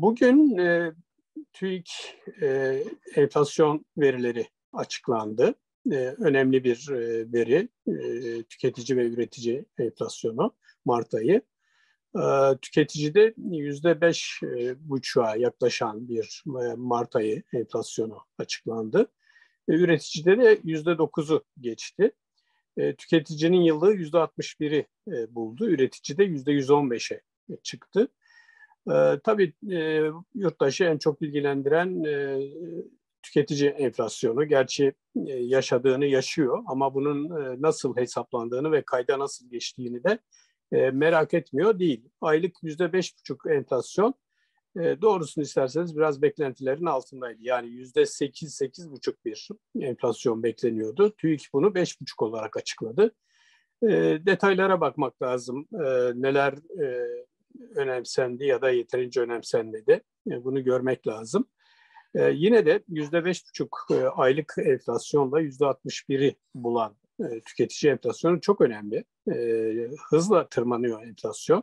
Bugün e, TÜİK e, enflasyon verileri açıklandı. E, önemli bir e, veri, e, tüketici ve üretici enflasyonu Mart ayı. E, tüketicide yüzde beş e, buçuğa yaklaşan bir e, Mart ayı enflasyonu açıklandı. E, üreticide de yüzde dokuzu geçti. E, tüketicinin yıllığı yüzde altmış biri e, buldu, üreticide yüzde yüz on beşe çıktı. E, tabii e, yurttaşı en çok ilgilendiren e, tüketici enflasyonu. Gerçi e, yaşadığını yaşıyor ama bunun e, nasıl hesaplandığını ve kayda nasıl geçtiğini de e, merak etmiyor değil. Aylık yüzde beş buçuk enflasyon e, doğrusunu isterseniz biraz beklentilerin altındaydı. Yani yüzde sekiz, sekiz buçuk bir enflasyon bekleniyordu. TÜİK bunu beş buçuk olarak açıkladı. E, detaylara bakmak lazım. E, neler e, önemsendi ya da yeterince önemsenmedi. E, bunu görmek lazım. E, yine de yüzde beş buçuk e, aylık enflasyonla yüzde altmış biri bulan tüketici enflasyonu çok önemli. Hızla tırmanıyor enflasyon.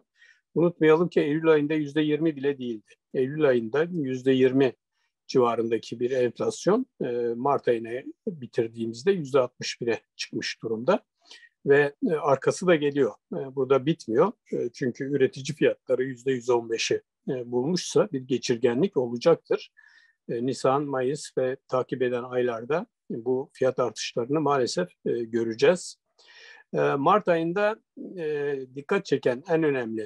Unutmayalım ki Eylül ayında yüzde yirmi bile değildi. Eylül ayında yüzde yirmi civarındaki bir enflasyon Mart ayını bitirdiğimizde yüzde altmış bire çıkmış durumda ve e, arkası da geliyor. E, burada bitmiyor. E, çünkü üretici fiyatları yüzde 115'i bulmuşsa bir geçirgenlik olacaktır. Nisan, Mayıs ve takip eden aylarda bu fiyat artışlarını maalesef göreceğiz. Mart ayında dikkat çeken en önemli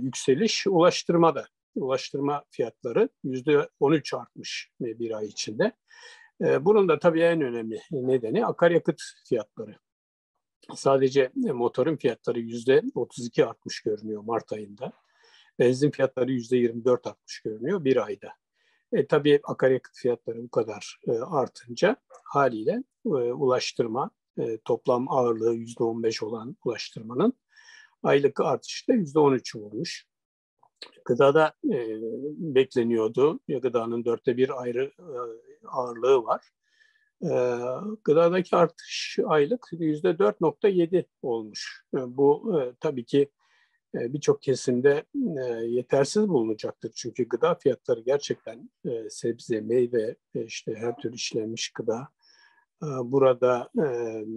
yükseliş ulaştırmada. Ulaştırma fiyatları yüzde 13 artmış bir ay içinde. Bunun da tabii en önemli nedeni akaryakıt fiyatları sadece motorun fiyatları yüzde 32 artmış görünüyor Mart ayında. Benzin fiyatları yüzde 24 artmış görünüyor bir ayda. E, tabii akaryakıt fiyatları bu kadar e, artınca haliyle e, ulaştırma e, toplam ağırlığı yüzde 15 olan ulaştırmanın aylık artışı da yüzde 13 olmuş. Gıdada e, bekleniyordu. Gıdanın dörtte bir ayrı e, ağırlığı var. E, gıdadaki artış aylık yüzde 4.7 olmuş. E, bu e, tabii ki e, birçok kesimde e, yetersiz bulunacaktır. Çünkü gıda fiyatları gerçekten e, sebze, meyve, e, işte her tür işlenmiş gıda e, burada e,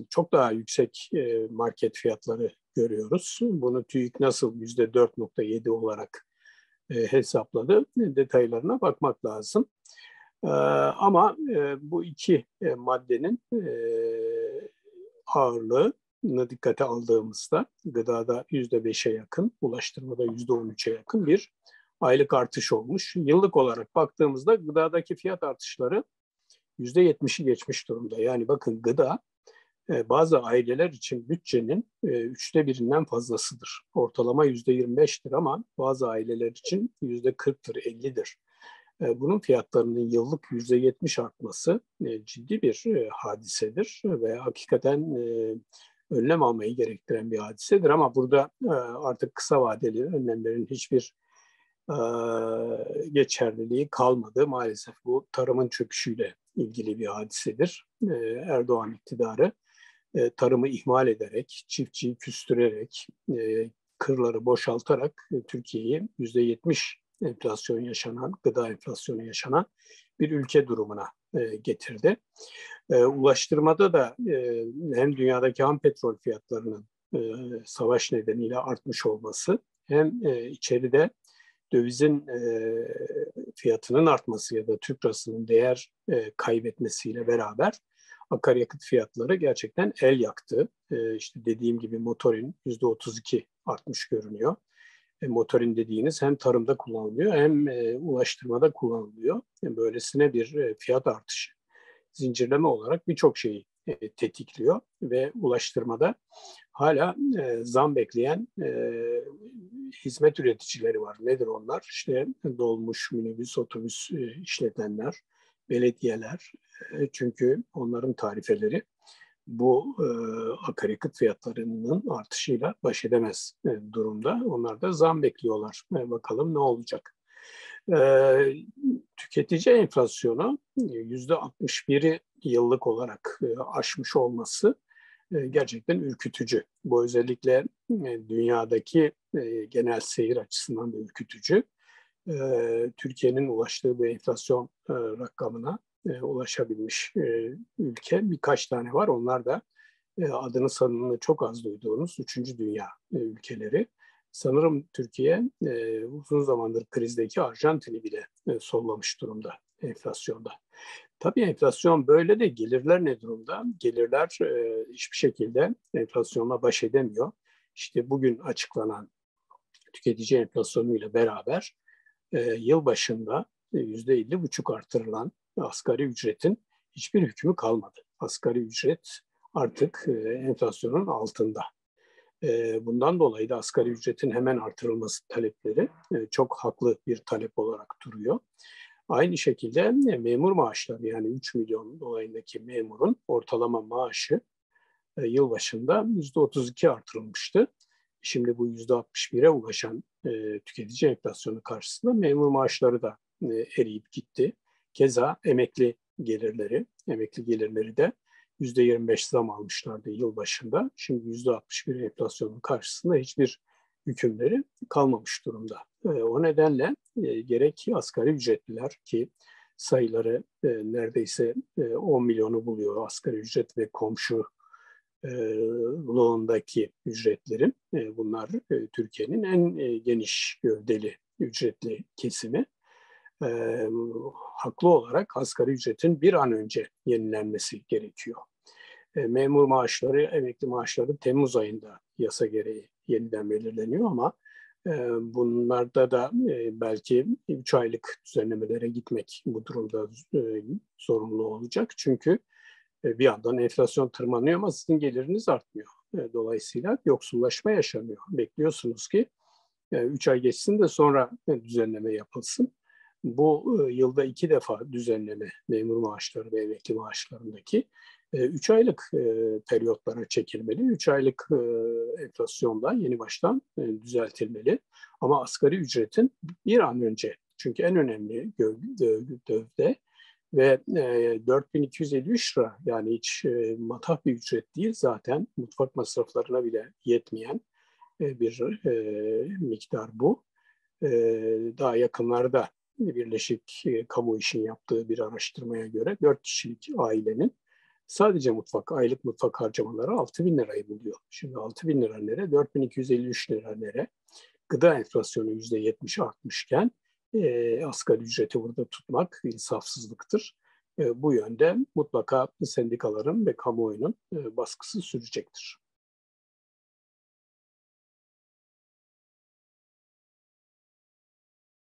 çok daha yüksek e, market fiyatları görüyoruz. Bunu TÜİK nasıl yüzde 4.7 olarak e, hesapladı detaylarına bakmak lazım. Ee, ama e, bu iki e, maddenin e, ağırlığını dikkate aldığımızda gıdada yüzde beşe yakın, ulaştırmada yüzde on üçe yakın bir aylık artış olmuş. Yıllık olarak baktığımızda gıdadaki fiyat artışları yüzde yetmişi geçmiş durumda. Yani bakın gıda bazı aileler için bütçenin üçte birinden fazlasıdır. Ortalama yüzde yirmi beştir ama bazı aileler için yüzde kırktır, ellidir. E, bunun fiyatlarının yıllık yüzde yetmiş artması e, ciddi bir e, hadisedir ve hakikaten önlem almayı gerektiren bir hadisedir. Ama burada artık kısa vadeli önlemlerin hiçbir geçerliliği kalmadı. Maalesef bu tarımın çöküşüyle ilgili bir hadisedir. Erdoğan iktidarı tarımı ihmal ederek, çiftçiyi küstürerek, kırları boşaltarak Türkiye'yi yüzde yetmiş enflasyon yaşanan, gıda enflasyonu yaşanan bir ülke durumuna e, getirdi. E, ulaştırmada da e, hem dünyadaki ham petrol fiyatlarının e, savaş nedeniyle artmış olması hem e, içeride dövizin e, fiyatının artması ya da Türk lirasının değer e, kaybetmesiyle beraber akaryakıt fiyatları gerçekten el yaktı. E, işte dediğim gibi motorin %32 artmış görünüyor. E, motorin dediğiniz hem tarımda kullanılıyor hem e, ulaştırmada kullanılıyor. Yani böylesine bir e, fiyat artışı zincirleme olarak birçok şeyi e, tetikliyor ve ulaştırmada hala e, zam bekleyen e, hizmet üreticileri var. Nedir onlar? İşte dolmuş, minibüs, otobüs e, işletenler, belediyeler. E, çünkü onların tarifeleri bu e, akaryakıt fiyatlarının artışıyla baş edemez e, durumda. Onlar da zam bekliyorlar. E, bakalım ne olacak. E, tüketici enflasyonu yüzde 61'i yıllık olarak e, aşmış olması e, gerçekten ürkütücü. Bu özellikle e, dünyadaki e, genel seyir açısından da ürkütücü. Türkiye'nin ulaştığı bu enflasyon rakamına ulaşabilmiş ülke birkaç tane var. Onlar da adını sanını çok az duyduğunuz üçüncü dünya ülkeleri. Sanırım Türkiye uzun zamandır krizdeki Arjantin'i bile sollamış durumda enflasyonda. Tabii enflasyon böyle de gelirler ne durumda? Gelirler e, hiçbir şekilde enflasyonla baş edemiyor. İşte bugün açıklanan tüketici enflasyonu ile beraber e, yıl başında yüzde elli buçuk artırılan asgari ücretin hiçbir hükmü kalmadı. Asgari ücret artık e, enflasyonun altında. E, bundan dolayı da asgari ücretin hemen artırılması talepleri e, çok haklı bir talep olarak duruyor. Aynı şekilde memur maaşları yani 3 milyon dolayındaki memurun ortalama maaşı yıl başında %32 artırılmıştı. Şimdi bu %61'e ulaşan tüketici enflasyonu karşısında memur maaşları da eriyip gitti. Keza emekli gelirleri, emekli gelirleri de %25 zam almışlardı yıl başında. Şimdi %61 enflasyonun karşısında hiçbir hükümleri kalmamış durumda. E, o nedenle e, gerek asgari ücretliler ki sayıları e, neredeyse e, 10 milyonu buluyor asgari ücret ve komşu e, loğundaki ücretlerin. E, bunlar e, Türkiye'nin en e, geniş gövdeli ücretli kesimi. E, haklı olarak asgari ücretin bir an önce yenilenmesi gerekiyor. E, memur maaşları, emekli maaşları Temmuz ayında yasa gereği yeniden belirleniyor ama e, bunlarda da e, belki 3 aylık düzenlemelere gitmek bu durumda e, zorunlu olacak. Çünkü e, bir yandan enflasyon tırmanıyor ama sizin geliriniz artmıyor. E, dolayısıyla yoksullaşma yaşanıyor. Bekliyorsunuz ki 3 e, ay geçsin de sonra düzenleme yapılsın. Bu e, yılda iki defa düzenleme memur maaşları ve emekli maaşlarındaki 3 aylık e, periyotlara çekilmeli. 3 aylık e, enflasyonda yeni baştan e, düzeltilmeli. Ama asgari ücretin bir an önce çünkü en önemli dövde ve 4253 lira yani hiç matah bir ücret değil zaten mutfak masraflarına bile yetmeyen bir miktar bu. Daha yakınlarda Birleşik Kamu İş'in yaptığı bir araştırmaya göre 4 kişilik ailenin Sadece mutfak, aylık mutfak harcamaları 6 bin lirayı buluyor. Şimdi 6 bin lira nere? 4253 lira nere? Gıda enflasyonu %70 artmışken e, asgari ücreti burada tutmak insafsızlıktır. E, bu yönde mutlaka sendikaların ve kamuoyunun e, baskısı sürecektir.